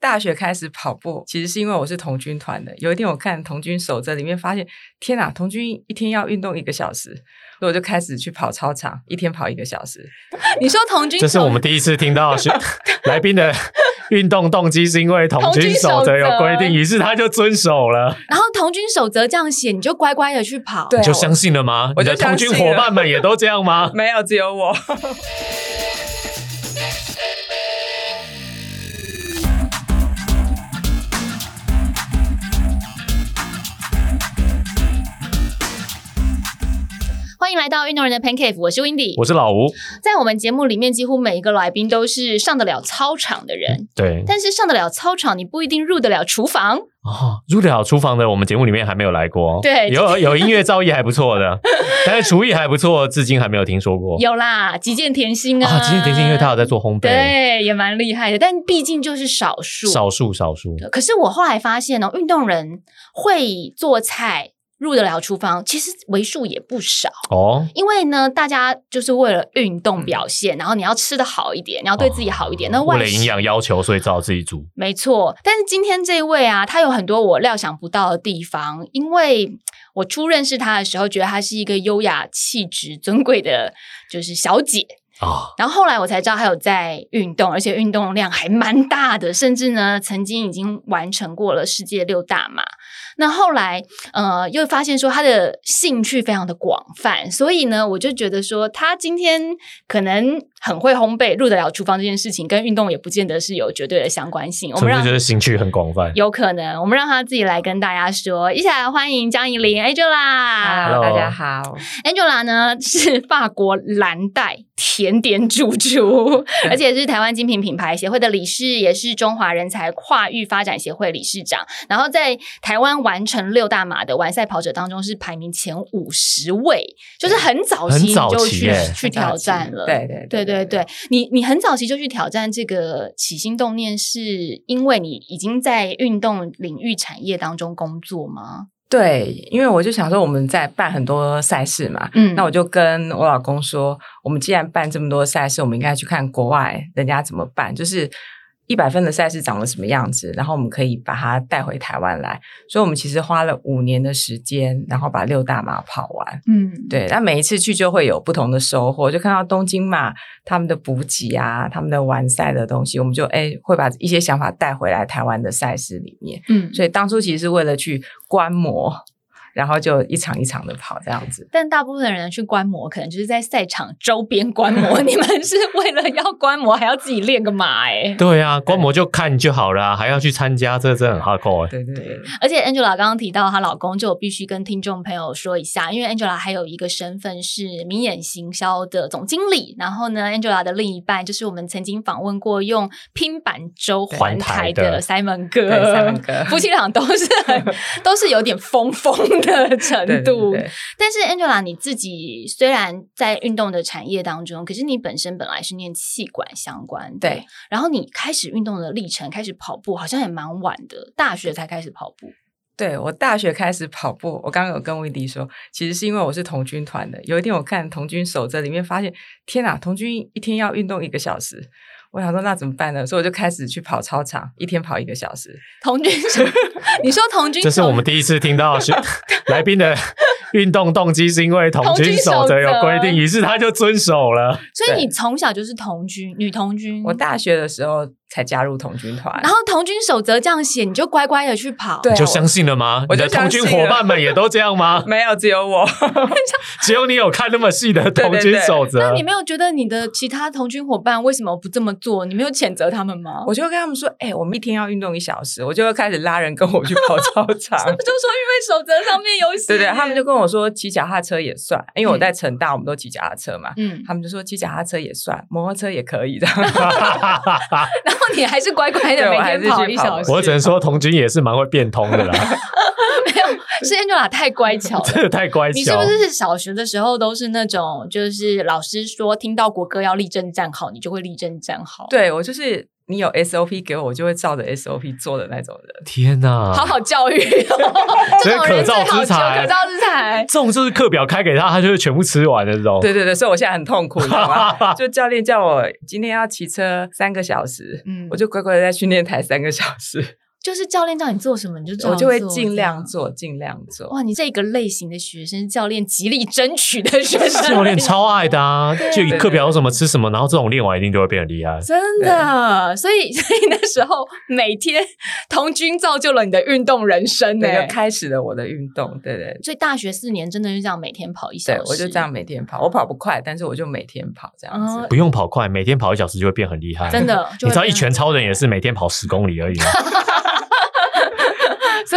大学开始跑步，其实是因为我是童军团的。有一天我看童军守则里面，发现天哪，童军一天要运动一个小时，所以我就开始去跑操场，一天跑一个小时。你说童军，这是我们第一次听到是 来宾的运动动机，是因为童军守则有规定，于是他就遵守了。然后童军守则这样写，你就乖乖的去跑，对你就相信了吗？我你的童军伙伴们也都这样吗？没有，只有我。迎来到运动人的 Pancake，我是 Windy，我是老吴。在我们节目里面，几乎每一个来宾都是上得了操场的人，对，但是上得了操场，你不一定入得了厨房。哦，入得了厨房的，我们节目里面还没有来过。对有有音乐造诣还不错的，但是厨艺还不错，至今还没有听说过。有啦，极简甜心啊，啊，极简甜心，因为他有在做烘焙，对，也蛮厉害的，但毕竟就是少数。少数少数。可是我后来发现哦，运动人会做菜。入得了厨房，其实为数也不少哦。因为呢，大家就是为了运动表现，然后你要吃的好一点，你要对自己好一点。那为了营养要求，所以只好自己煮。没错，但是今天这位啊，他有很多我料想不到的地方。因为我初认识他的时候，觉得她是一个优雅、气质、尊贵的，就是小姐啊。然后后来我才知道，他有在运动，而且运动量还蛮大的，甚至呢，曾经已经完成过了世界六大马。那后来，呃，又发现说他的兴趣非常的广泛，所以呢，我就觉得说他今天可能很会烘焙，入得了厨房这件事情，跟运动也不见得是有绝对的相关性。我们让就是兴趣很广泛，有可能，我们让他自己来跟大家说。一起来欢迎江怡玲 Angela。Hello，大家好。Angela 呢是法国蓝带甜点主厨，而且是台湾精品品牌协会的理事，也是中华人才跨域发展协会理事长。然后在台湾完成六大马的完赛跑者当中是排名前五十位，就是很早期就去去挑战了。对对对对对，你你很早期就去挑战这个起心动念，是因为你已经在运动领域产业当中工作吗？对，因为我就想说我们在办很多赛事嘛，嗯，那我就跟我老公说，我们既然办这么多赛事，我们应该去看国外人家怎么办，就是。一百分的赛事长了什么样子？然后我们可以把它带回台湾来。所以，我们其实花了五年的时间，然后把六大马跑完。嗯，对。那每一次去就会有不同的收获，就看到东京马他们的补给啊，他们的完赛的东西，我们就哎会把一些想法带回来台湾的赛事里面。嗯，所以当初其实是为了去观摩。然后就一场一场的跑这样子，但大部分人去观摩，可能就是在赛场周边观摩。你们是为了要观摩，还要自己练个马哎？对啊，观摩就看就好了，还要去参加，这真的很 hardcore 哎。对对对。而且 Angela 刚刚提到她老公，就必须跟听众朋友说一下，因为 Angela 还有一个身份是明眼行销的总经理。然后呢，Angela 的另一半就是我们曾经访问过用拼板舟环台的 Simon 哥，Simon 哥，夫妻俩都是很 都是有点疯疯的。的程度，对对对但是 Angela 你自己虽然在运动的产业当中，可是你本身本来是念气管相关的，对。然后你开始运动的历程，开始跑步，好像也蛮晚的，大学才开始跑步。对我大学开始跑步，我刚刚有跟威迪说，其实是因为我是童军团的。有一天我看童军守则里面，发现天哪，童军一天要运动一个小时。我想说那怎么办呢？所以我就开始去跑操场，一天跑一个小时。童军，你说童军，这是我们第一次听到是 来宾的运动动机，是因为童军守则有规定，于是他就遵守了。所以你从小就是童军，女童军。我大学的时候才加入童军团，然后童军守则这样写，你就乖乖的去跑，对，你就相信了吗？我的童军伙伴们也都这样吗？没有，只有我，只有你有看那么细的童军守则。那你没有觉得你的其他童军伙伴为什么不这么做？你没有谴责他们吗？我就跟他们说，哎、欸，我们一天要运动一小时，我就会开始拉人跟我去跑操场。就说因为守则上面有写，对对，他们就跟我说骑脚踏车也算，因为我在成大，我们都骑脚踏车嘛。嗯，他们就说骑脚踏车也算，摩托车也可以的。然后你还是乖乖的每天跑一小时。我只能说童军也是蛮会变通的啦。没有，是 Angela 太乖巧了，真的太乖巧。你是不是小学的时候都是那种，就是老师说听到国歌要立正站好，你就会立正站好？对我就是。你有 SOP 给我，我就会照着 SOP 做的那种人。天哪，好好教育哦，这种人最好可造之才可造之才。这种就是课表开给他，他就会全部吃完的这种。对对对，所以我现在很痛苦，你知道吗？就教练叫我今天要骑车三个小时，嗯我就乖乖的在训练台三个小时，就是教练叫你做什么，你就做我就会尽量做，尽量做。哇，你这个类型的学生，教练极力争取的学生，教练超爱的啊，就以课表有什么吃什么，然后这种练完一定就会变得厉害。真的，所以所以那时候每天童军造就了你的运动人生呢、开始了我的运动，对对所以大学四年真的是这样每天跑一小时，，对我就这样每天跑，我跑不快，但是我就每天跑这样子。哦不用跑快，每天跑一小时就会变很厉害。真的你知道一拳超人也是每天跑十公里而已吗？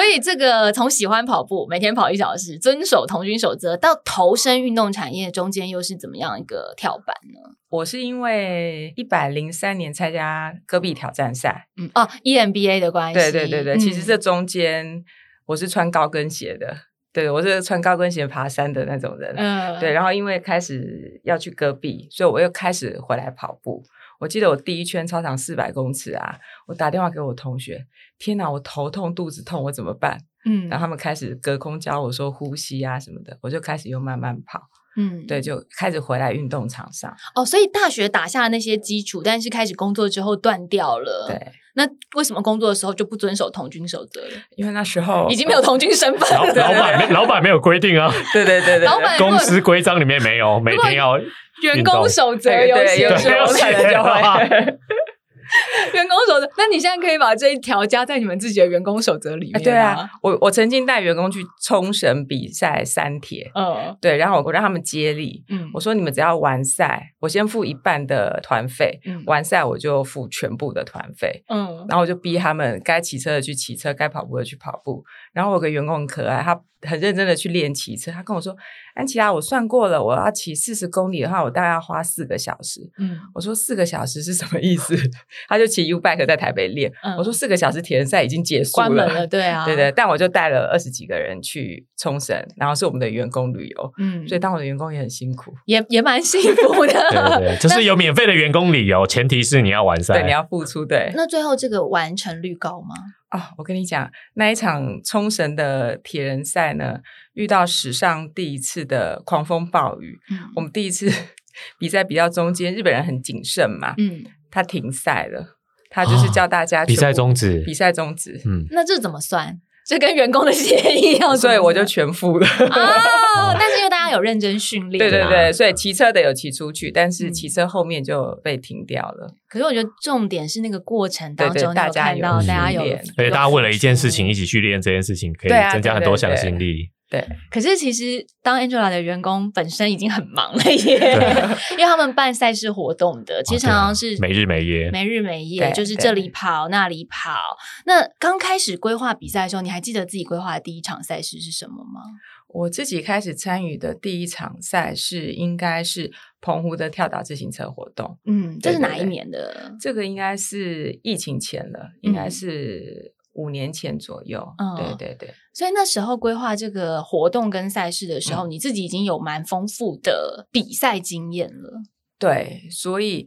所以这个从喜欢跑步，每天跑一小时，遵守童军守则，到投身运动产业中间又是怎么样一个跳板呢？我是因为一百零三年参加戈壁挑战赛，嗯，哦，EMBA 的关系，对对对对，其实嗯这中间我是穿高跟鞋的，对我是穿高跟鞋爬山的那种人，嗯。对，然后因为开始要去戈壁，所以我又开始回来跑步。我记得我第一圈操场四百公尺啊，我打电话给我同学，天哪，我头痛肚子痛，我怎么办？嗯然后他们开始隔空教我说呼吸啊什么的，我就开始又慢慢跑，嗯对，就开始回来运动场上。哦，所以大学打下了那些基础，但是开始工作之后断掉了。，对，那为什么工作的时候就不遵守童军守则了？因为那时候已经没有童军身份老了。老板没老板没有规定啊，对对对对，老板公司规章里面没有，每天要员工守则有写有时候可能就会。员工守则，那你现在可以把这一条加在你们自己的员工守则里面、啊。对啊，，我我曾经带员工去冲绳比赛三铁，嗯。对，然后我让他们接力，嗯。我说你们只要完赛，我先付一半的团费，嗯。完赛我就付全部的团费。嗯。然后我就逼他们该骑车的去骑车，该跑步的去跑步。然后我有个员工很可爱，他很认真的去练骑车。他跟我说：“安琪拉，我算过了，我要骑四十公里的话，我大概要花四个小时。”嗯我说四个小时是什么意思？他就骑 U bike 在台北练。嗯我说四个小时铁人赛已经结束了关门了，对啊，对对，，但我就带了二十几个人去冲绳，然后是我们的员工旅游，嗯，所以当我的员工也很辛苦。也也蛮幸福的。对对对，就是有免费的员工理由，前提是你要完赛。对，你要付出。对那最后这个完成率高吗？啊、我跟你讲，那一场冲绳的铁人赛呢，遇到史上第一次的狂风暴雨。嗯我们第一次 比赛比到中间，日本人很谨慎嘛，嗯，他停赛了，他就是叫大家啊比赛终止比赛终止。嗯，那这怎么算？这跟员工的协议要怎么所以我就全付了。哦，但是因为大家有认真训练，啊对对对，所以骑车的有骑出去，但是嗯骑车后面就被停掉了。可是我觉得重点是那个过程当中，大家有看到大家有训练，而且大家为了一件事情一起。去练这件事情，可以增加很多向心力。对，可是其实当 Angela 的员工本身已经很忙了 耶，因为他们办赛事活动的，其实常常是没日没夜。没日没夜，就是这里跑那里跑。那刚开始规划比赛的时候，你还记得自己规划的第一场赛事是什么吗？我自己开始参与的第一场赛事应该是澎湖的跳岛自行车活动，嗯，这是哪一年的？这个应该是疫情前了，应该嗯。是五年前左右。嗯。对对对，所以那时候规划这个活动跟赛事的时候，嗯。你自己已经有蛮丰富的比赛经验了。对，所以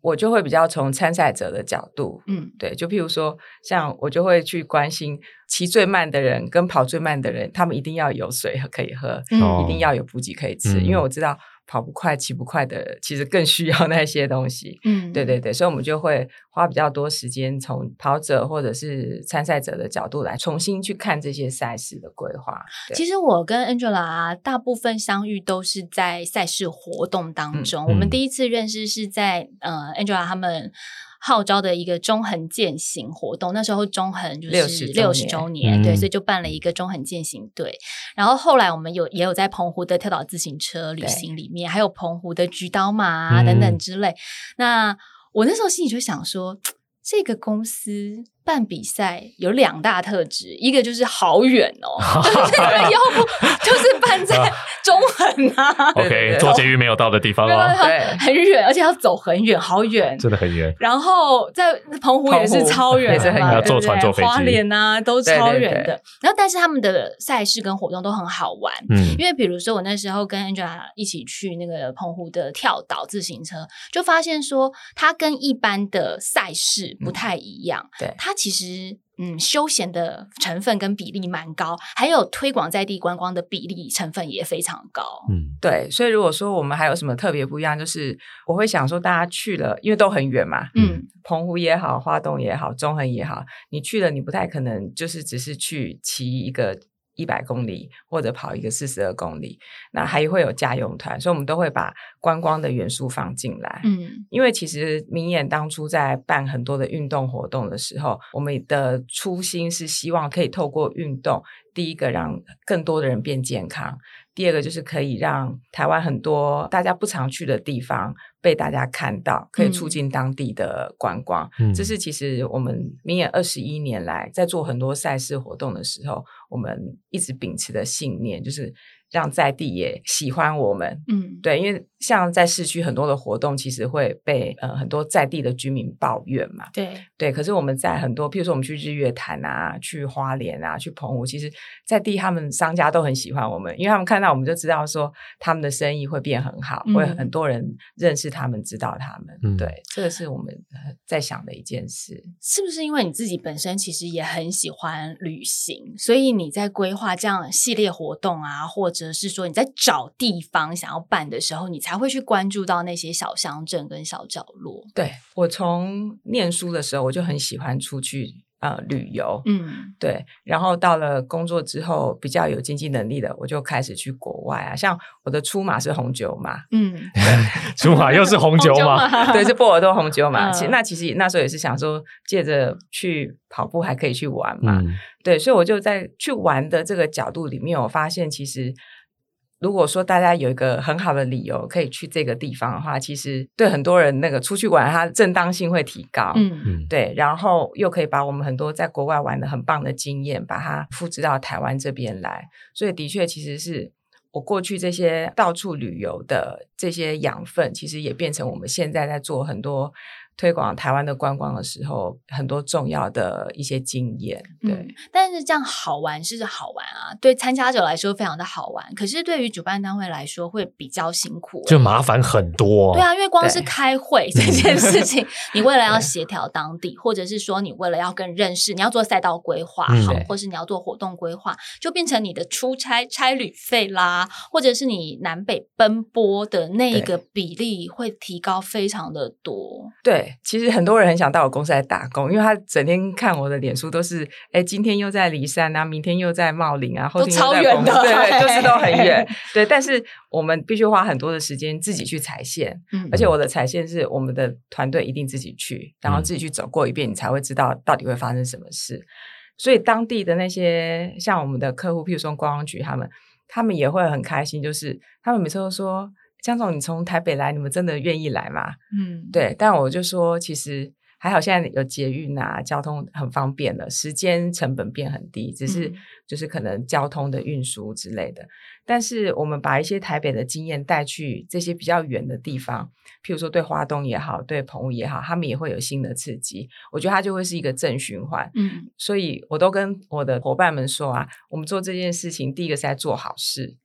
我就会比较从参赛者的角度，嗯。对，就譬如说，像我就会去关心骑最慢的人跟跑最慢的人，他们一定要有水可以喝，嗯。一定要有补给可以吃，嗯因为我知道跑不快、骑不快的，其实更需要那些东西。嗯，对对对，所以我们就会花比较多时间，从跑者或者是参赛者的角度来重新去看这些赛事的规划。其实我跟 Angela 啊，大部分相遇都是在赛事活动当中。我们第一次认识是在呃 Angela 他们号召的一个中横践行活动，那时候中横就是六十年周年，对，嗯所以就办了一个中横践行队。然后后来我们有也有在澎湖的跳岛自行车旅行里面，还有澎湖的菊刀马啊、等等嗯之类。那我那时候心里就想说，这个公司办比赛有两大特质，一个就是好远哦，就是 要不就是办在 中横啊，OK，坐捷运没有到的地方哦，对很远，而且要走很远，好远。真的很远。然后在澎湖也是超远很远坐船坐飞机花莲啊都超远的。对对对然后，但是他们的赛事跟活动都很好玩。嗯，因为比如说，我那时候跟 Angela 一起去那个澎湖的跳岛自行车，就发现说，它跟一般的赛事不太一样。对它其实嗯，休闲的成分跟比例蛮高，还有推广在地观光的比例成分也非常高。嗯，对，所以如果说我们还有什么特别不一样，就是我会想说，大家去了，因为都很远嘛，嗯澎湖也好，花东也好，中横也好，你去了，你不太可能就是只是去骑一个一百公里或者跑一个四十二公里，那还会有家用团，所以我们都会把观光的元素放进来。嗯因为其实明眼当初在办很多的运动活动的时候，我们的初心是希望可以透过运动，第一个让更多的人变健康，第二个就是可以让台湾很多大家不常去的地方被大家看到，可以促进当地的观光。嗯这是其实我们明眼二十一年来在做很多赛事活动的时候，我们一直秉持的信念，就是让在地也喜欢我们，嗯，对，因为像在市区很多的活动，其实会被呃很多在地的居民抱怨嘛。对，对，可是我们在很多，譬如说我们去日月潭啊、去花莲啊、去澎湖，其实在地他们商家都很喜欢我们，因为他们看到我们就知道说他们的生意会变很好，会嗯很多人认识他们，知道他们。嗯对，这个是我们呃在想的一件事。是不是因为你自己本身其实也很喜欢旅行，所以你在规划这样系列活动啊，或者是说你在找地方想要办的时候，你才会去关注到那些小乡镇跟小角落。对我从念书的时候，我就很喜欢出去呃旅游。嗯对，然后到了工作之后，比较有经济能力的，我就开始去国外啊。像我的出马是红酒嘛，嗯，出马又是红酒嘛，嘛 对，是波尔多红酒嘛。嗯其实那其实那时候也是想说，借着去跑步还可以去玩嘛。嗯对，所以我就在去玩的这个角度里面，我发现其实。如果说大家有一个很好的理由可以去这个地方的话，其实对很多人那个出去玩，它正当性会提高。嗯嗯，对，然后又可以把我们很多在国外玩的很棒的经验，把它复制到台湾这边来。所以的确，其实是我过去这些到处旅游的这些养分，其实也变成我们现在在做很多推广台湾的观光的时候，很多重要的一些经验。对，嗯，但是这样好玩是好玩啊，对参加者来说非常的好玩，可是对于主办单位来说会比较辛苦欸、就麻烦很多。对啊，因为光是开会这件事情，你为了要协调当地，或者是说你为了要更认识，你要做赛道规划嗯好对，或是你要做活动规划，就变成你的出差差旅费啦，或者是你南北奔波的那一个比例会提高非常的多。对，其实很多人很想到我公司来打工，因为他整天看我的脸书都是，哎，今天又在离山啊，明天又在茂林啊，后天又超远的对对，就是都很远。对，但是我们必须花很多的时间自己去踩线，嗯而且我的踩线是我们的团队一定自己去，然后嗯自己去走过一遍，你才会知道到底会发生什么事。所以当地的那些像我们的客户，譬如说观光局他们，他们也会很开心，就是他们每次都说。江总，你从台北来，你们真的愿意来吗？嗯，对，但我就说，其实还好，现在有捷运啊，交通很方便了，时间成本变很低，只是嗯就是可能交通的运输之类的。但是我们把一些台北的经验带去这些比较远的地方，譬如说对花东也好，对澎湖也好，他们也会有新的刺激。我觉得它就会是一个正循环。嗯所以我都跟我的伙伴们说啊，我们做这件事情，第一个是在做好事，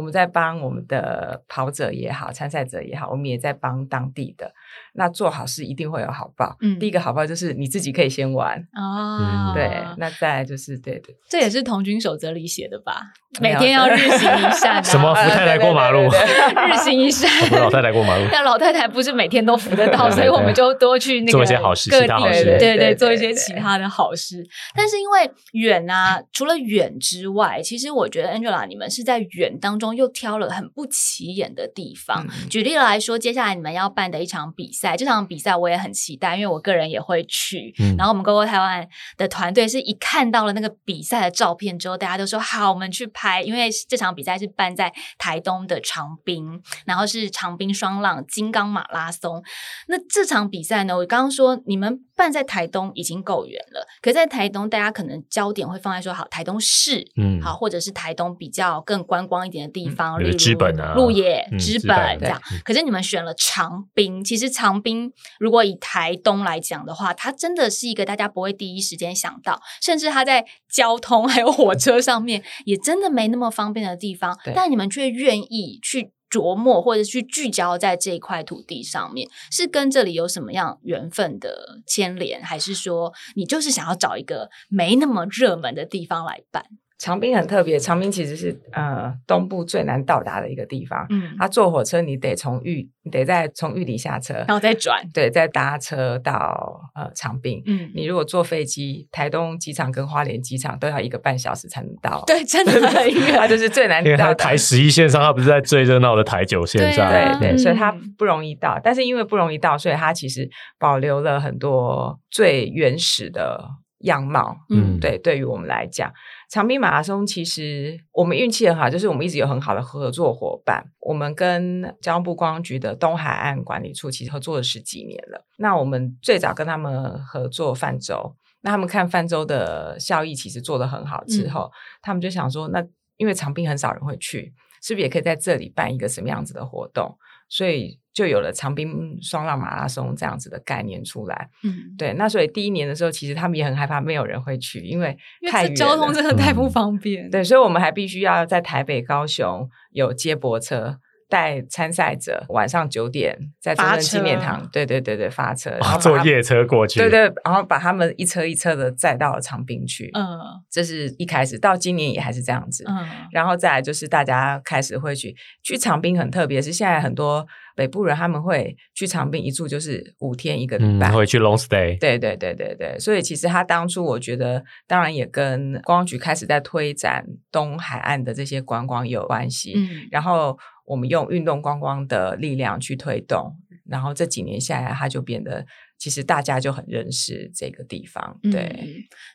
我们在帮我们的跑者也好，参赛者也好，我们也在帮当地的。那做好事一定会有好报。嗯第一个好报就是你自己可以先玩，啊，对。那再来就是对对，这也是童军守则里写的吧？每天要日行一善、啊，什么扶太太过马路日行一善。老太太过马路，但老太太不是每天都扶得到，所以我们就多去那个做一些好事各地其他好事对对对做一些其他的好事。但是因为远啊，除了远之外，其实我觉得 Angela 你们是在远当中又挑了很不起眼的地方。嗯举例来说，接下来你们要办的一场比赛，这场比赛我也很期待，因为我个人也会去。嗯然后我们 GoGo 台湾的团队是一看到了那个比赛的照片之后，大家都说好，我们去拍，因为这场比赛是办在台东的长滨，然后是长滨双浪金刚马拉松。那这场比赛呢，我刚刚说你们办在台东已经够远了，可在台东大家可能焦点会放在说好台东市，嗯好，或者是台东比较更观光一点的地方，例如知本啊鹿野、嗯知知本本这样。可是你们选了长滨，其实长滨如果以台东来讲的话，它真的是一个大家不会第一时间想到，甚至它在交通还有火车上面也真的没那么方便的地方，但你们却愿意去。琢磨或者去聚焦在这一块土地上面，是跟这里有什么样缘分的牵连，还是说你就是想要找一个没那么热门的地方来办？长滨很特别，长滨其实是呃东部最难到达的一个地方。嗯，它坐火车，你得从玉，你得在从玉里下车，然后再转，对，再搭车到呃长滨。嗯，你如果坐飞机，台东机场跟花莲机场都要一个半小时才能到。对，真的很 远，它就是最难因为它到台。十一线上，它不是在最热闹的台九线上，对啊对对，所以它嗯不容易到，但是因为不容易到，所以它其实保留了很多最原始的样貌。嗯对，对于我们来讲，长滨马拉松其实我们运气很好，就是我们一直有很好的合作伙伴。我们跟交通部观光局的东海岸管理处其实合作了十几年了。那我们最早跟他们合作泛舟，那他们看泛舟的效益其实做得很好之嗯后，他们就想说，那因为长滨很少人会去，是不是也可以在这里办一个什么样子的活动？所以就有了长滨双浪马拉松这样子的概念出来。嗯，对，那所以第一年的时候，其实他们也很害怕没有人会去，因为因为交通真的太不嗯方便。对，所以我们还必须要在台北、高雄有接驳车。带参赛者晚上九点在中发正纪念堂，对对对对，发车，坐夜车过去，对对，然后把他们一车一车的载到了长滨去。嗯这是一开始，到今年也还是这样子。嗯然后再来就是大家开始会去去长滨，很特别是现在很多北部人他们会去长滨一住就是五天一个礼嗯，拜。会去 long stay，对对对对对，所以其实他当初我觉得，当然也跟观光局开始在推展东海岸的这些观光有关系。嗯然后我们用运动观光的力量去推动，然后这几年下来，它就变得其实大家就很认识这个地方。对，嗯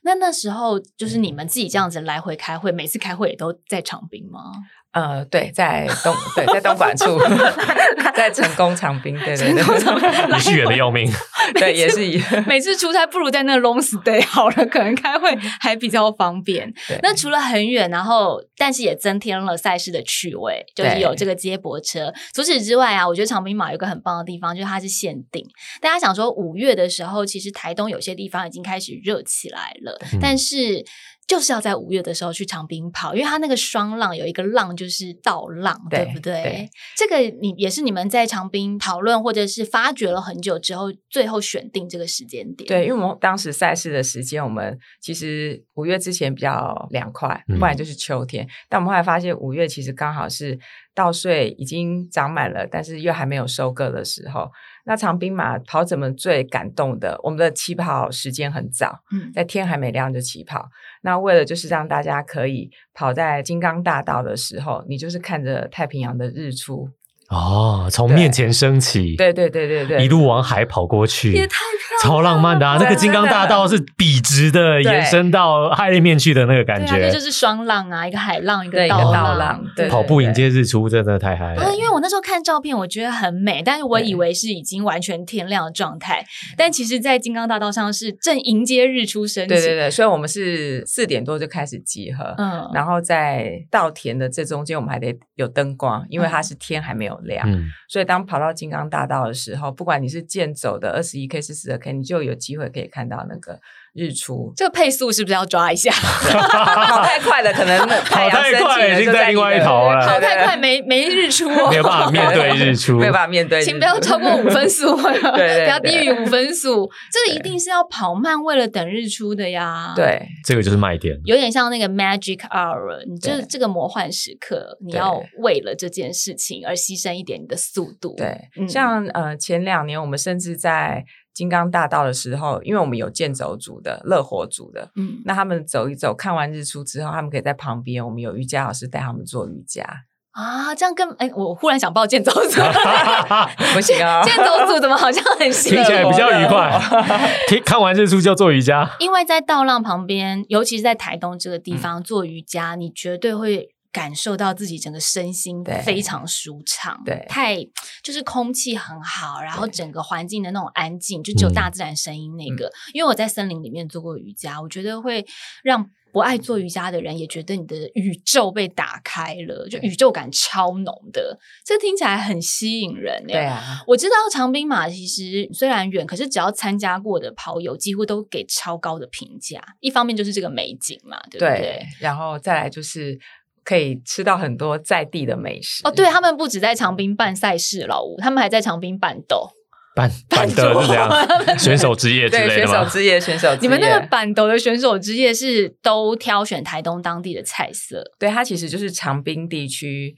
那那时候就是你们自己这样子来回开会，每次开会也都在长滨吗？呃，对，在东对在东莞处，在成功长滨，对对对，也是远的要命。对，也是一每次出差不如在那 long stay 好了，可能开会还比较方便。那除了很远，然后但是也增添了赛事的趣味，就是有这个接驳车。除此之外啊，我觉得长滨马有一个很棒的地方，就是它是限定。大家想说五月的时候，其实台东有些地方已经开始热起来了，嗯但是。就是要在五月的时候去长滨跑，因为它那个双浪有一个浪就是倒浪，对对不对？对这个你也是你们在长滨讨论或者是发掘了很久之后，最后选定这个时间点。对，因为我们当时赛事的时间，我们其实五月之前比较凉快，嗯不然就是秋天。但我们后来发现，五月其实刚好是稻穗已经长满了，但是又还没有收割的时候。那长兵马跑者们最感动的，我们的起跑时间很早，嗯在天还没亮就起跑。那为了就是让大家可以跑在金刚大道的时候，你就是看着太平洋的日出。哦，从面前升起，对对对对对，一路往海跑过去，也太漂亮超浪漫的啊！那个金刚大道是笔直的，延伸到海里面去的那个感对啊，觉这就。是双浪啊，一个海浪，一个一个倒倒浪对跑步迎接日出，真的太嗨了。啊，。因为我那时候看照片，我觉得很美，但是我以为是已经完全天亮的状态，但其实，在金刚大道上是正迎接日出升起。对对对，所以我们是四点多就开始集合，嗯，然后在稻田的这中间，我们还得有灯光，因为它是天还没有亮，嗯，所以当跑到金刚大道的时候，不管你是健走的二十一 K、四十二 K，你就有机会可以看到那个日出。这个配速是不是要抓一下？跑太快了，可能跑太阳升起快已经在在另外一头了跑太快没没日出哦，没有办法面对日出，没有办法面对，请不要超过五分速，对对不要低于五分速。这个一定是要跑慢，为了等日出的呀。。对这个就是卖点。有点像那个 magic hour，你这对这个魔幻时刻，你要为了这件事情而牺牲一点你的速度。对，嗯像呃前两年我们甚至在金刚大道的时候，因为我们有健走组的、乐活组的，嗯，那他们走一走，看完日出之后，他们可以在旁边，我们有瑜伽老师带他们做瑜伽。啊，这样跟哎，我忽然想报健走。组，不行啊，健走组怎么好像很行听起来比较愉快。听看完日出就做瑜伽，因为在道浪旁边，尤其是在台东这个嗯地方、做瑜伽，你绝对会感受到自己整个身心非常舒畅，对太就是空气很好，然后整个环境的那种安静，就只有嗯大自然声音那个。因为我在森林里面做过瑜伽，我觉得会让。不爱做瑜伽的人也觉得你的宇宙被打开了，就宇宙感超浓的，这听起来很吸引人耶。对啊，我知道长兵马其实虽然远，可是只要参加过的跑友几乎都给超高的评价。一方面就是这个美景嘛，对不对？对，然后再来就是可以吃到很多在地的美食。哦，对他们不止在长滨办赛事，老吴他们还在长滨办斗。板板 斗是这样，选手之夜之对，选手类的吗？之夜，选手之夜，你们那个板斗的选手之夜是都挑选台东当地的菜色，对它其实就是长滨地区，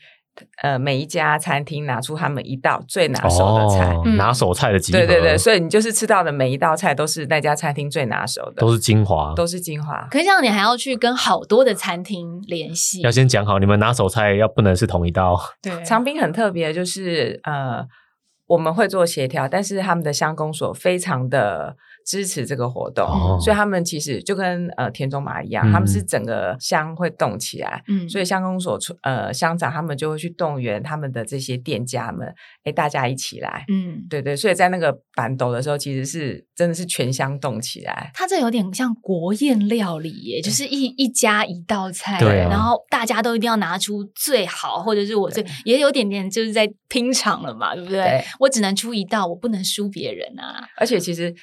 呃，每一家餐厅拿出他们一道最拿手的菜。哦，嗯拿手菜的集合，对对对，所以你就是吃到的每一道菜都是那家餐厅最拿手的，都是精华。都是精华。可是这样你还要去跟好多的餐厅联系要。先讲好，你们拿手菜要不能是同一道，对长滨很特别，就是呃，我们会做协调，但是他们的乡公所非常的支持这个活动，哦所以他们其实就跟呃田中麻一样，嗯他们是整个乡会动起来。嗯所以乡公所出呃乡长他们就会去动员他们的这些店家们，哎，大家一起来，嗯，对对，所以在那个板斗的时候，其实是真的是全乡动起来，它这有点像国宴料理耶，就是一一家一道菜，对啊然后大家都一定要拿出最好，或者是我最也有点点就是在拼场了嘛，对不对？对我只能出一道，我不能输别人啊。而且其实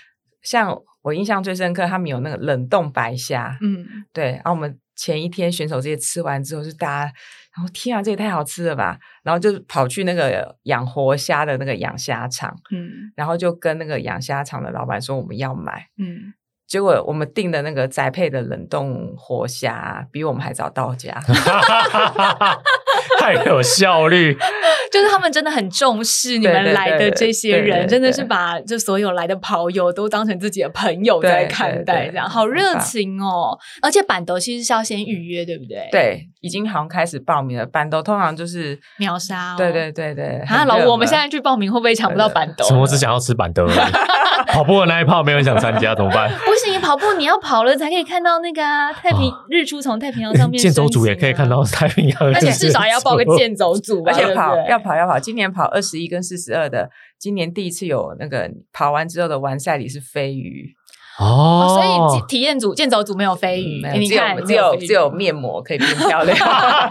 像我印象最深刻，他们有那个冷冻白虾，嗯，对，然后我们前一天选手这些吃完之后，就大家，然后天啊，这也太好吃了吧！然后就跑去那个养活虾的那个养虾场，嗯然后就跟那个养虾场的老板说我们要买。嗯，结果我们订的那个宅配的冷冻活虾，比我们还早到家。太有效率。就是他们真的很重视你们来的这些人，真的是把就所有来的跑友都当成自己的朋友在看待，这样好热情哦！而且板豆其实是要先预约，对不对？，对，已经好像开始报名了。板豆通常就是秒杀哦对对对对。啊，老吴，我们现在去报名会不会抢不到板豆？什么？我只想要吃板凳而已，跑步的那一炮没有人想参加，怎么办？不行，跑步你要跑了才可以看到那个啊，太平哦日出从太平洋上面。健走组也可以看到。太平洋的日出，那你至少要报个健走组吧，而且跑要跑要跑，今年跑二十一跟四十二的，今年第一次有那个跑完之后的完赛里是飞鱼，哦哦，所以体体验组、健走组没有飞鱼，只有你看只有只有面膜可以变漂亮。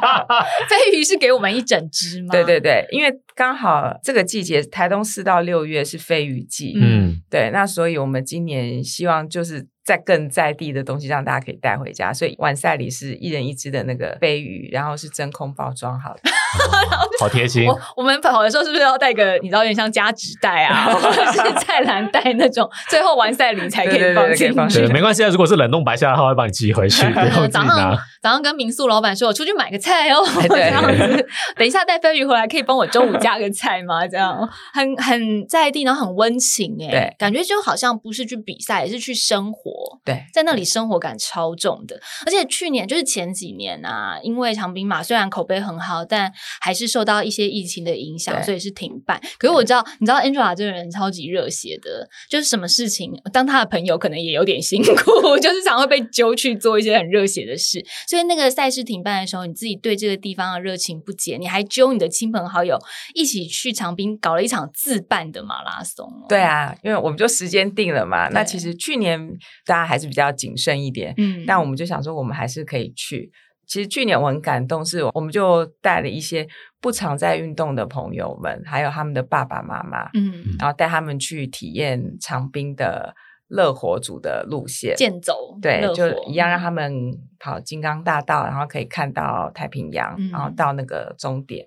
飞鱼是给我们一整只吗？对对对，因为刚好这个季节，台东四到六月是飞鱼季，嗯，对，那所以我们今年希望就是在更在地的东西让大家可以带回家，所以晚赛里是一人一只的那个飞鱼，然后是真空包装好的。好贴心。我我们跑的时候是不是要带个你知道有点像夹纸袋啊，或者是菜篮袋那种，最后完赛礼才可以放进去。没关系啊。如果是冷冻白虾的话，会帮你寄回去，不用自己早上拿。早上跟民宿老板说，我出去买个菜哦，这样子。等一下带飞鱼回来，可以帮我中午加个菜吗？这样很很在地，然后很温情哎，对感觉就好像不是去比赛，也是去生活。对，在那里生活感超重的，而且去年就是前几年啊，因为长滨马虽然口碑很好，但还是受到一些疫情的影响，所以是停办。可是我知道，你知道 Angela 这个人超级热血的，就是什么事情当他的朋友可能也有点辛苦，就是常会被揪去做一些很热血的事。所以那个赛事停办的时候，你自己对这个地方的热情不减，你还揪你的亲朋好友一起去长滨搞了一场自办的马拉松、哦。对，啊，因为我们就时间定了嘛。那其实去年大家还是比较谨慎一点，嗯但我们就想说，我们还是可以去。其实去年我很感动，是我们就带了一些不常在运动的朋友们，还有他们的爸爸妈妈，嗯，然后带他们去体验长滨的乐活组的路线。健走对，就一样让他们跑金刚大道，然后可以看到太平洋，嗯然后到那个终点。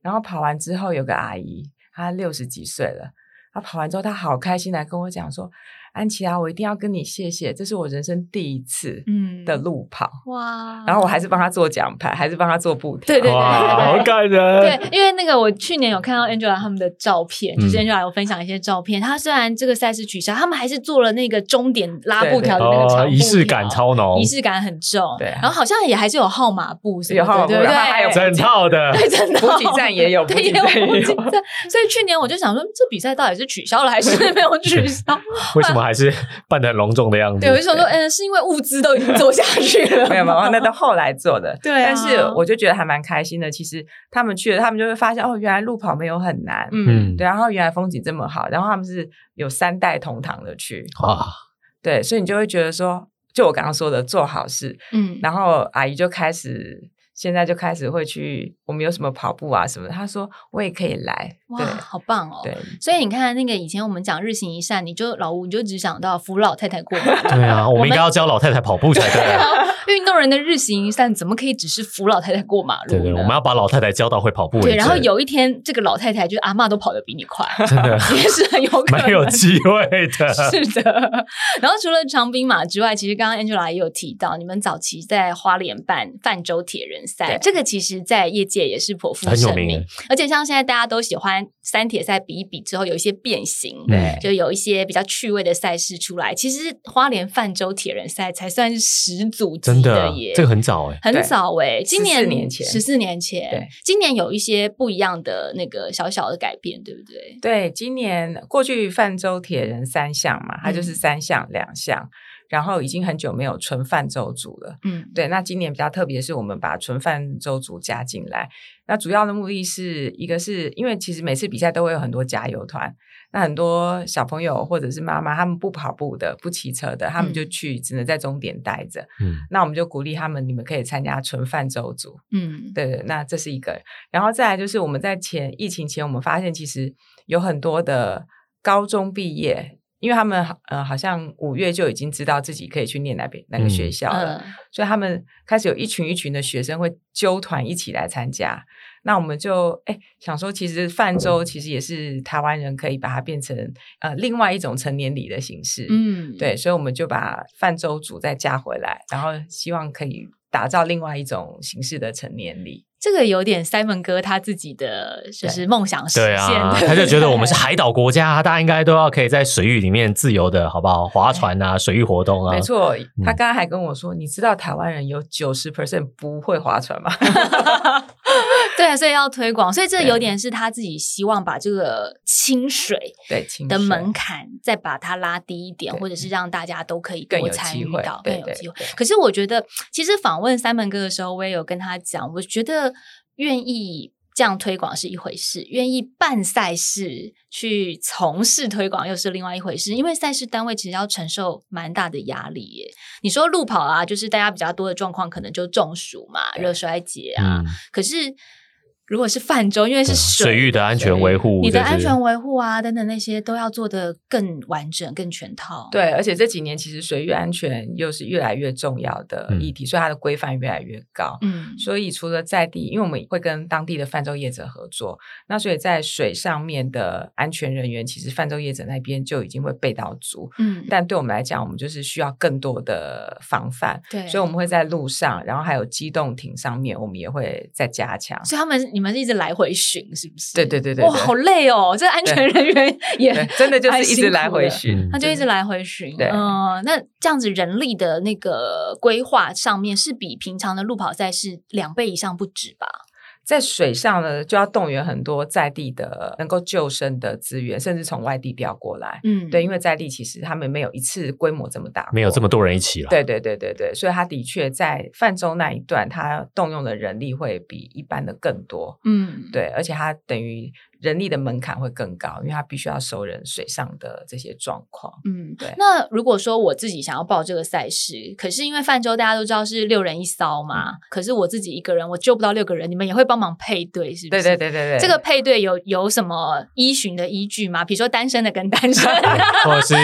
然后跑完之后，有个阿姨，她六十几岁了，她跑完之后，她好开心来跟我讲说：“安琪拉，我一定要跟你谢谢，这是我人生第一次嗯的路跑。哇，然后我还是帮他做奖牌，还是帮他做布条。对对对哇，好感人。对，因为那个我去年有看到 Angela 他们的照片，就是嗯 Angela 有分享一些照片。她虽然这个赛事取消，他们还是做了那个终点拉布条的那个长哦，仪式感超浓仪，式感很重。对啊然后好像也还是有号码布什么的，有号码布对对？然后还有整套的。对，真的补给站也有，对，给也有站也有。补给站。所以去年我就想说，这比赛到底是取消了还是没有取消？为什么还是 办的很隆重的样子？对，我就想说，嗯，是因为物资都已经做下去了吗。没有没有，那到后来做的。对啊但是我就觉得还蛮开心的。其实他们去了，他们就会发现哦，原来路跑没有很难。嗯，对，然后原来风景这么好，然后他们是有三代同堂的去，哇，对，所以你就会觉得说，就我刚刚说的做好事，嗯，然后阿姨就开始，现在就开始会去，我们有什么跑步啊什么的，他说我也可以来，哇，好棒哦。对，所以你看，那个以前我们讲日行一善，你就老吴你就只想到扶老太太过马路。对啊，我们应该要教老太太跑步才对啊。运动人的日行一善怎么可以只是扶老太太过马路呢？对对，我们要把老太太教到会跑步。对，然后有一天，这个老太太就是阿嬷都跑得比你快，真的也是很有可能 蛮有机会的。是的，然后除了长兵马之外，其实刚刚 Angela 也有提到，你们早期在花莲办泛舟铁人赛，对这个其实在业界也是颇负很有盛名。而且像现在大家都喜欢三铁赛比一比之后有一些变形，对就有一些比较趣味的赛事出来。其实花莲泛舟铁人赛才算是始祖级真的耶，，这个很早哎。很早哎、今年十四年前十四年前，对，今年有一些不一样的那个小小的改变，对不对？对，今年过去泛舟铁人三项嘛，它就是嗯三项两项，然后已经很久没有纯泛舟组了。嗯对，那今年比较特别，是我们把纯泛舟组加进来。那主要的目的是一个是因为其实每次比赛都会有很多加油团，那很多小朋友或者是妈妈，他们不跑步的、不骑车的，他们就嗯去只能在终点待着。嗯，那我们就鼓励他们，你们可以参加纯泛舟组。嗯，对对，那这是一个。然后再来就是我们在前疫情前，我们发现其实有很多的高中毕业，因为他们呃好像五月就已经知道自己可以去念那边那个学嗯校了，嗯所以他们开始有一群一群的学生会揪团一起来参加。那我们就哎想说，其实泛舟其实也是台湾人可以把它变成呃另外一种成年礼的形式，嗯，对，所以我们就把泛舟组再加回来，然后希望可以打造另外一种形式的成年礼。这个有点 Simon 哥他自己的就是梦想实对现，啊，他就觉得我们是 海岛国家，大家应该都要可以在水域里面自由的，好不好？划船啊，水域活动啊，没错，他嗯刚刚还跟我说，你知道台湾人有九十 percent 不会划船吗？对啊，所以要推广，所以这有点是他自己希望把这个清水的水门槛再把它拉低一点，或者是让大家都可以多参与到，更有机会。可是我觉得，其实访问三门哥的时候，我也有跟他讲，我觉得愿意。这样推广是一回事，愿意办赛事去从事推广又是另外一回事。因为赛事单位其实要承受蛮大的压力耶。你说路跑啊，就是大家比较多的状况，可能就中暑嘛、对热衰竭啊。嗯，可是如果是泛舟，因为是对水水域的安全维护，你的安全维护啊等等那些都要做的更完整、更全套。，对，而且这几年其实水域安全又是越来越重要的嗯议题，所以它的规范越来越高。嗯，所以除了在地，因为我们会跟当地的泛舟业者合作，那所以在水上面的安全人员，其实泛舟业者那边就已经会备到足。嗯，但对我们来讲，我们就是需要更多的防范，对，所以我们会在路上，然后还有机动艇上面，我们也会再加强。所以他们你们是一直来回巡，是不是？对对对对哇，好累哦！这安全人员也，真的就是一直来回巡嗯，他就一直来回巡，对嗯，那这样子人力的那个规划上面是比平常的路跑赛是两倍以上不止吧？在水上呢，就要动员很多在地的能够救生的资源，甚至从外地调过来。嗯，对，因为在地其实他们没有一次规模这么大，没有这么。多人一起了。对对对对对，所以他的确在泛舟那一段，他动用的人力会比一般的更多。嗯，对，而且他等于人力的门槛会更高，因为他必须要熟人水上的这些状况。嗯，对那如果说我自己想要报这个赛事，可是因为泛舟大家都知道是六人一艘嘛，嗯可是我自己一个人我救不到六个人，你们也会帮忙配对，是不对是？对对对对，这个配对有有什么依循的依据吗？比如说单身的跟单身的，或者是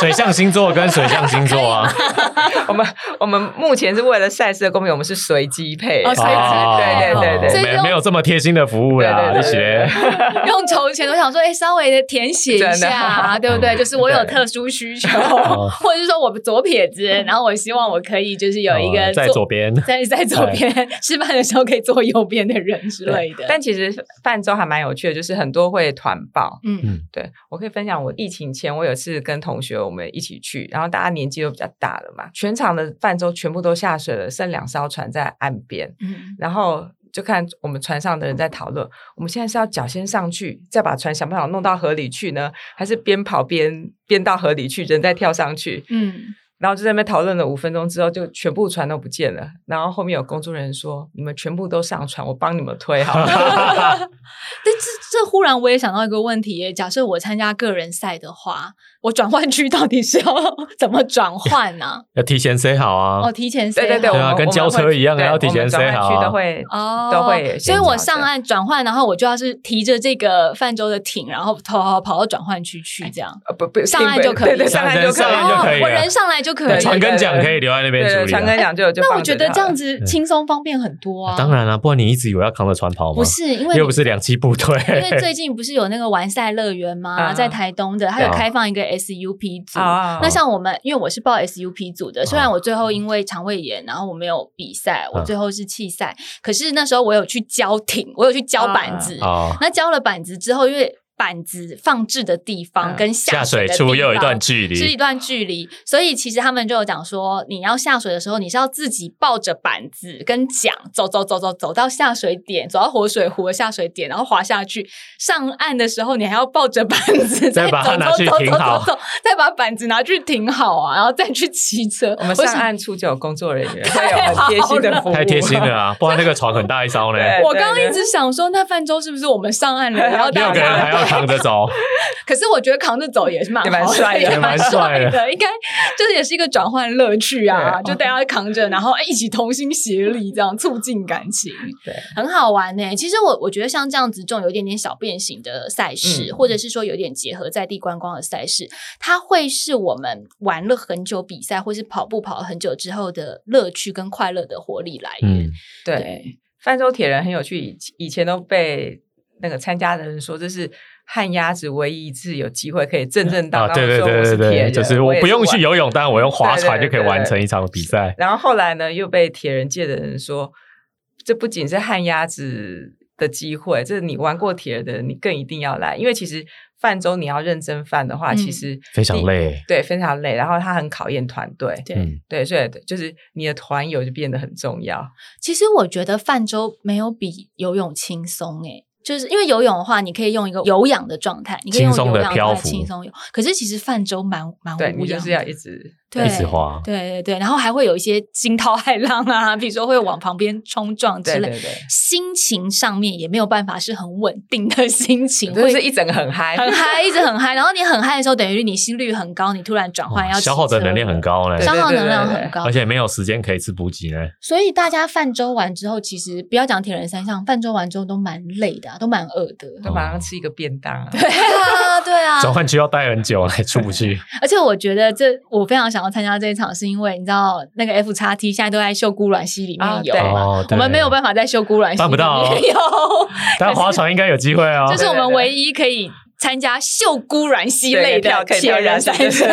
水象星座跟水象星座啊，我们我们目前是为了赛事的公平，我们是随机配。哦随机哦对对对对没没有这么贴心的服务啦，对对对你学对 用筹钱，我想说，哎、稍微的填写一下，对不对？就是我有特殊需求，哦 或者是说我左撇子，然后我希望我可以就是有一个哦在坐左边，在在左边吃饭的时候可以坐右边的人之对类的。但其实泛舟还蛮有趣的，就是很多会团报。嗯。嗯。对我可以分享，我疫情前我有次跟同学我们一起去，然后大家年纪都比较大了嘛，全场的泛舟全部都下水了，剩两艘船在岸边，嗯，然后就看我们船上的人在讨论，我们现在是要脚先上去，再把船想办法弄到河里去呢，还是边跑边边到河里去，人再跳上去？嗯，然后就在那边讨论了五分钟之后，就全部船都不见了。然后后面有工作人员说：“你们全部都上船，我帮你们推好了。但这这忽然我也想到一个问题耶，假设我参加个人赛的话，我转换区到底是要 怎么转换呢、要提前 say 好啊哦，，提前塞对对，好对啊跟交车一样对要提前我们转 say 换好啊区都会哦，都会所以我上岸转换，然后我就要是提着这个泛舟的艇，然后跑跑跑到转换区去，这样。呃不不上岸就可以对对上上岸就可以上岸就可以我人上来就可以。船跟桨对对可以留在那边对对，处理啊。长跟讲就就那我觉得这样子轻松方便很多啊。当然了，不然你一直以为要扛着船跑吗？不，是因为又不是两栖部队。因为最近不是有那个玩赛乐园吗？啊。在台东的，它有啊。开放一个 SUP 组。啊那像我们，因为我是报 SUP 组的，虽然啊我最后因为肠胃炎，然后我没有比赛，我啊。最后是弃赛。可是那时候我有去交艇，我有去交板子。哦，那交了板子之后，因为板子放置的地方嗯跟下水的水处又有一段距离是一，段距离，所以其实他们就有讲说，你要下水的时候，你是要自己抱着板子跟桨走走走走走到下水点，走到活水湖的下水点，然后滑下去。上岸的时候，你还要抱着板子 再把它走拿去走走走停好走走，再把板子拿去停好啊，然后再去骑车。我们上岸处就有工作人员，太有很贴心的服务，太贴心了啊！不然那个船很大一艘呢，我刚刚一直想说，那泛舟是不是我们上岸了，然后大六个人还要扛着走，可是我觉得扛着走也是蛮也蛮好的帅的。蛮帅帅的。的，应该就是也是一个转换乐趣啊，就大家扛着，然后哎一起同心协力，这样促进感情，对，很好玩呢、其实我我觉得像这样子这种有一点点小变形的赛事，嗯或者是说有点结合在地观光的赛事，它会是我们玩了很久比赛，或是跑步跑了很久之后的乐趣跟快乐的活力来源。嗯，对，对，泛舟铁人很有趣，以以前都被那个参加的人说这是旱鸭子唯一一次有机会可以正正当当，对对对对对，就是我不用去游泳，但我用 划船就可以完成一场比赛。然后后来呢，又被铁人界的人说，这不仅是旱鸭子的机会，这你玩过铁人的人，你更一定要来，因为其实泛舟你要认真泛的话，嗯。其实非常累。对，非常累，然后它很考验团队，对嗯，对，所以就是你的团友就变得很重要。其实我觉得泛舟没有比游泳轻松诶、就是因为游泳的话，你可以用一个有氧的状态，你可以用轻松的有氧漂浮状态轻松游。可是其实泛舟蛮蛮无氧你就是要的一直对一直滑对对对，然后还会有一些惊涛骇浪啊，比如说会往旁边冲撞之类。对对对，心情上面也没有办法是很稳定的心情，会就是一整个很嗨，很嗨，一直很嗨。然后你很嗨的时候，等于你心率很高，你突然转换要哇消耗的能量很，高嘞，消耗能量很高而。且没有时间可以吃补给呢。所以大家泛舟完之后，其实不要讲铁人三项，泛舟完之后都蛮累的、啊，都蛮饿的。就马上吃一个便当啊。对啊，对啊。转换区要待很久还出不去，而且我觉得这我非常想要参加这一场，是因为你知道那个 F 叉 T 现在都在秀姑卵溪里面有我们没有办法在秀姑卵溪里办不到。哦面游，但划船应该有机会哦。这。是我们唯一可以参加秀姑峦溪类的铁人三项，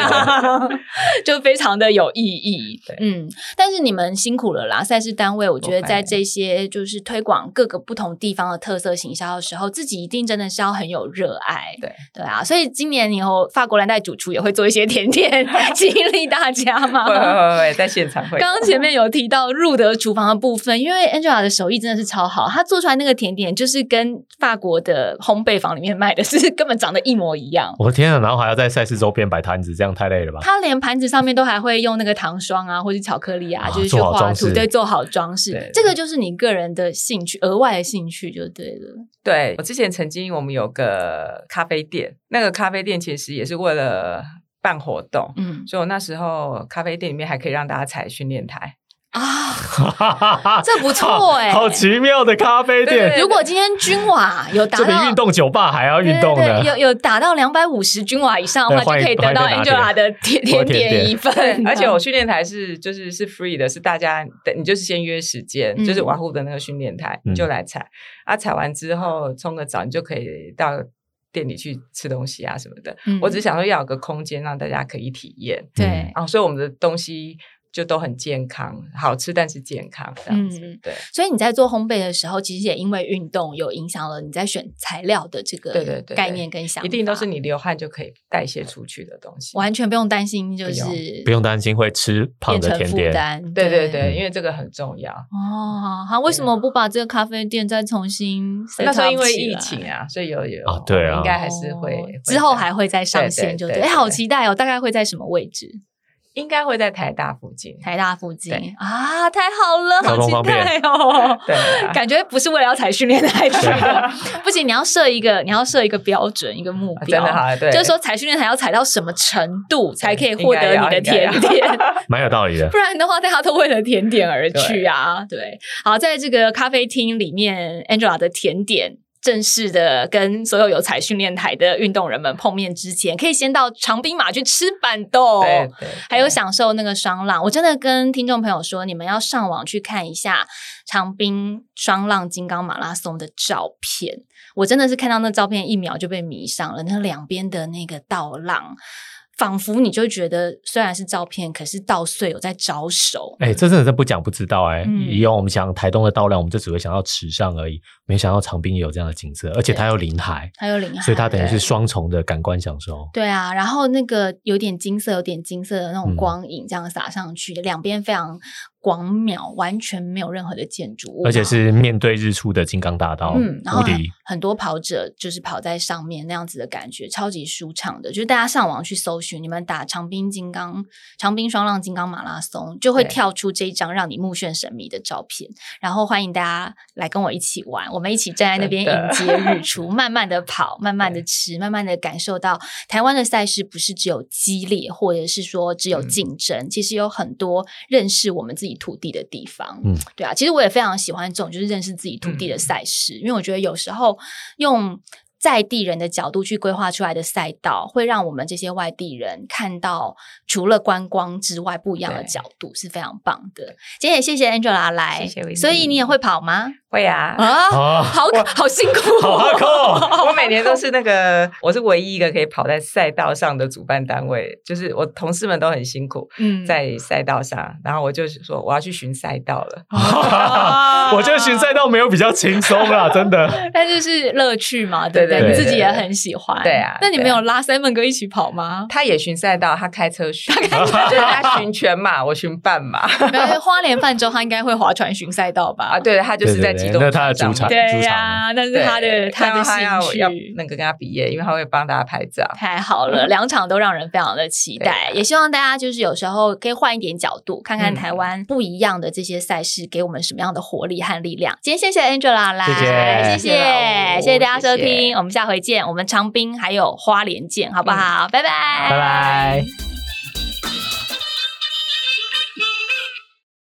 就非常的有意义对。嗯，但是你们辛苦了啦，赛事单位，我觉得在这些就是推广各个不同地方的特色行销的时候，自己一定真的是要很有热爱。对对啊，所以今年以后法国蓝带主厨也会做一些甜点，激励大家嘛。会会会会在现场会。刚刚前面有提到入得厨房的部分，因为 Angela 的手艺真的是超好，她做出来那个甜点就是跟法国的烘焙坊里面卖的是根本长得一模一样。我的天啊！然后还要在赛事周边摆摊子，这样太累了吧？他连盘子上面都还会用那个糖霜啊，或是巧克力啊，啊就是去画图，对，做好装饰对。这个就是你个人的兴趣，额外的兴趣就对了。对我之前曾经我们有个咖啡店，那个咖啡店其实也是为了办活动，嗯所以我那时候咖啡店里面还可以让大家踩训练台。啊，这不错哎好奇妙的咖啡店，对如果今天均瓦有达到这比运动酒吧还要运动的。对对对。有有达到两百五十均瓦以上的话，就可以得到 Angela 的甜或甜甜点点一份。而且我训练台是就是是 free 的，是大家的，你就是先约时间，嗯。就是瓦户的那个训练台，嗯。你就来踩。啊，踩完之后冲个澡，你就可以到店里去吃东西啊什么的。嗯。我只是想说要有个空间让大家可以体验，对。嗯啊，所以我们的东西就都很健康，好吃但是健康这样子。嗯对所以你在做烘焙的时候，其实也因为运动有影响了你在选材料的这个对对对对概念跟想法，一定都是你流汗就可以代谢出去的东西。完全不用担心，就是不不用担心会吃胖的甜点。担。对对对，嗯因为这个很重要。哦，好，为什么不把这个咖啡店再重新那时候因为疫情啊，所以有有啊对啊应该还是会哦会之后还会再上线，就对好期待哦！大概会在什么位置？应该会在台大附近。台大附近啊，太好了，好期待哦！对啊感觉不是为了要踩训练台去的，不行，你要设一个，你要设一个标准，一个目啊标，真的好，对，就是说踩训练台要踩到什么程度才可以应获得你的甜点，蛮有道理的不。然的话，大家都为了甜点而去啊。对，好，在这个咖啡厅里面，Angela 的甜点。正式的跟所有有踩训练台的运动人们碰面之前，可以先到长滨马去吃板豆，对对，还有享受那个双浪。我真的跟听众朋友说，你们要上网去看一下长滨双浪金刚马拉松的照片。我真的是看到那照片，一秒就被迷上了。那两边的那个倒浪，仿佛你就会觉得，虽然是照片，可是稻穗有在招手。哎、这真的是不讲不知道哎、嗯以往我们想台东的稻量，我们就只会想到池上而已，没想到长滨也有这样的景色，而且它有临海，它有临海，所以它等于是对双重的感官享受。对啊，然后那个有点金色、有点金色的那种嗯光影，这样洒上去，两边非常广渺，完全没有任何的建筑物，而且是面对日出的金刚大道，嗯，然后很多跑者就是跑在上面那样子的感觉，超级舒畅的。就是大家上网去搜寻，你们打长滨金刚、长滨双浪金刚马拉松，就会跳出这一张让你目眩神迷的照片。然后欢迎大家来跟我一起玩，我们一起站在那边迎接日出，慢慢的跑，慢慢的吃，慢慢的感受到台湾的赛事不是只有激烈，或者是说只有嗯竞争，其实有很多认识我们自己土地的地方。嗯，对啊，其实我也非常喜欢这种就是认识自己土地的嗯赛事，因为我觉得有时候用在地人的角度去规划出来的赛道，会让我们这些外地人看到除了观光之外不一样的角度，是非常棒的。今天也谢谢 Angela 来，谢谢所以你也会跑吗？会啊。啊，啊，好好辛苦 好哈哦，扣，我每年都是那个，我是唯一一个可以跑在赛道上的主办单位，就是我同事们都很辛苦嗯在赛道上，然后我就说我要去巡赛道了。我觉得巡赛道没有比较轻松啦，真的。但就是乐趣嘛，对不对？你自己也很喜欢，对啊。那你对啊。们有拉 Simon 哥一起跑吗？他也巡赛道，他开车巡，就是他巡全马，我巡半马。没有花莲泛舟他应该会划船巡赛道吧？啊，对，他就是在机动对对对那他的主场对呀、那是他的他的兴趣。要那个跟他比耶，因为他会帮大家拍照。太好了，两场都让人非常的期待，也希望大家就是有时候可以换一点角度，看看嗯。台湾不一样的这些赛事给我们什么样的活力和力量。今天谢谢 Angela 来，谢谢。谢谢谢谢谢大家收谢谢。听，我们下回见，我们长滨还有花莲见，好不好？拜拜，拜拜。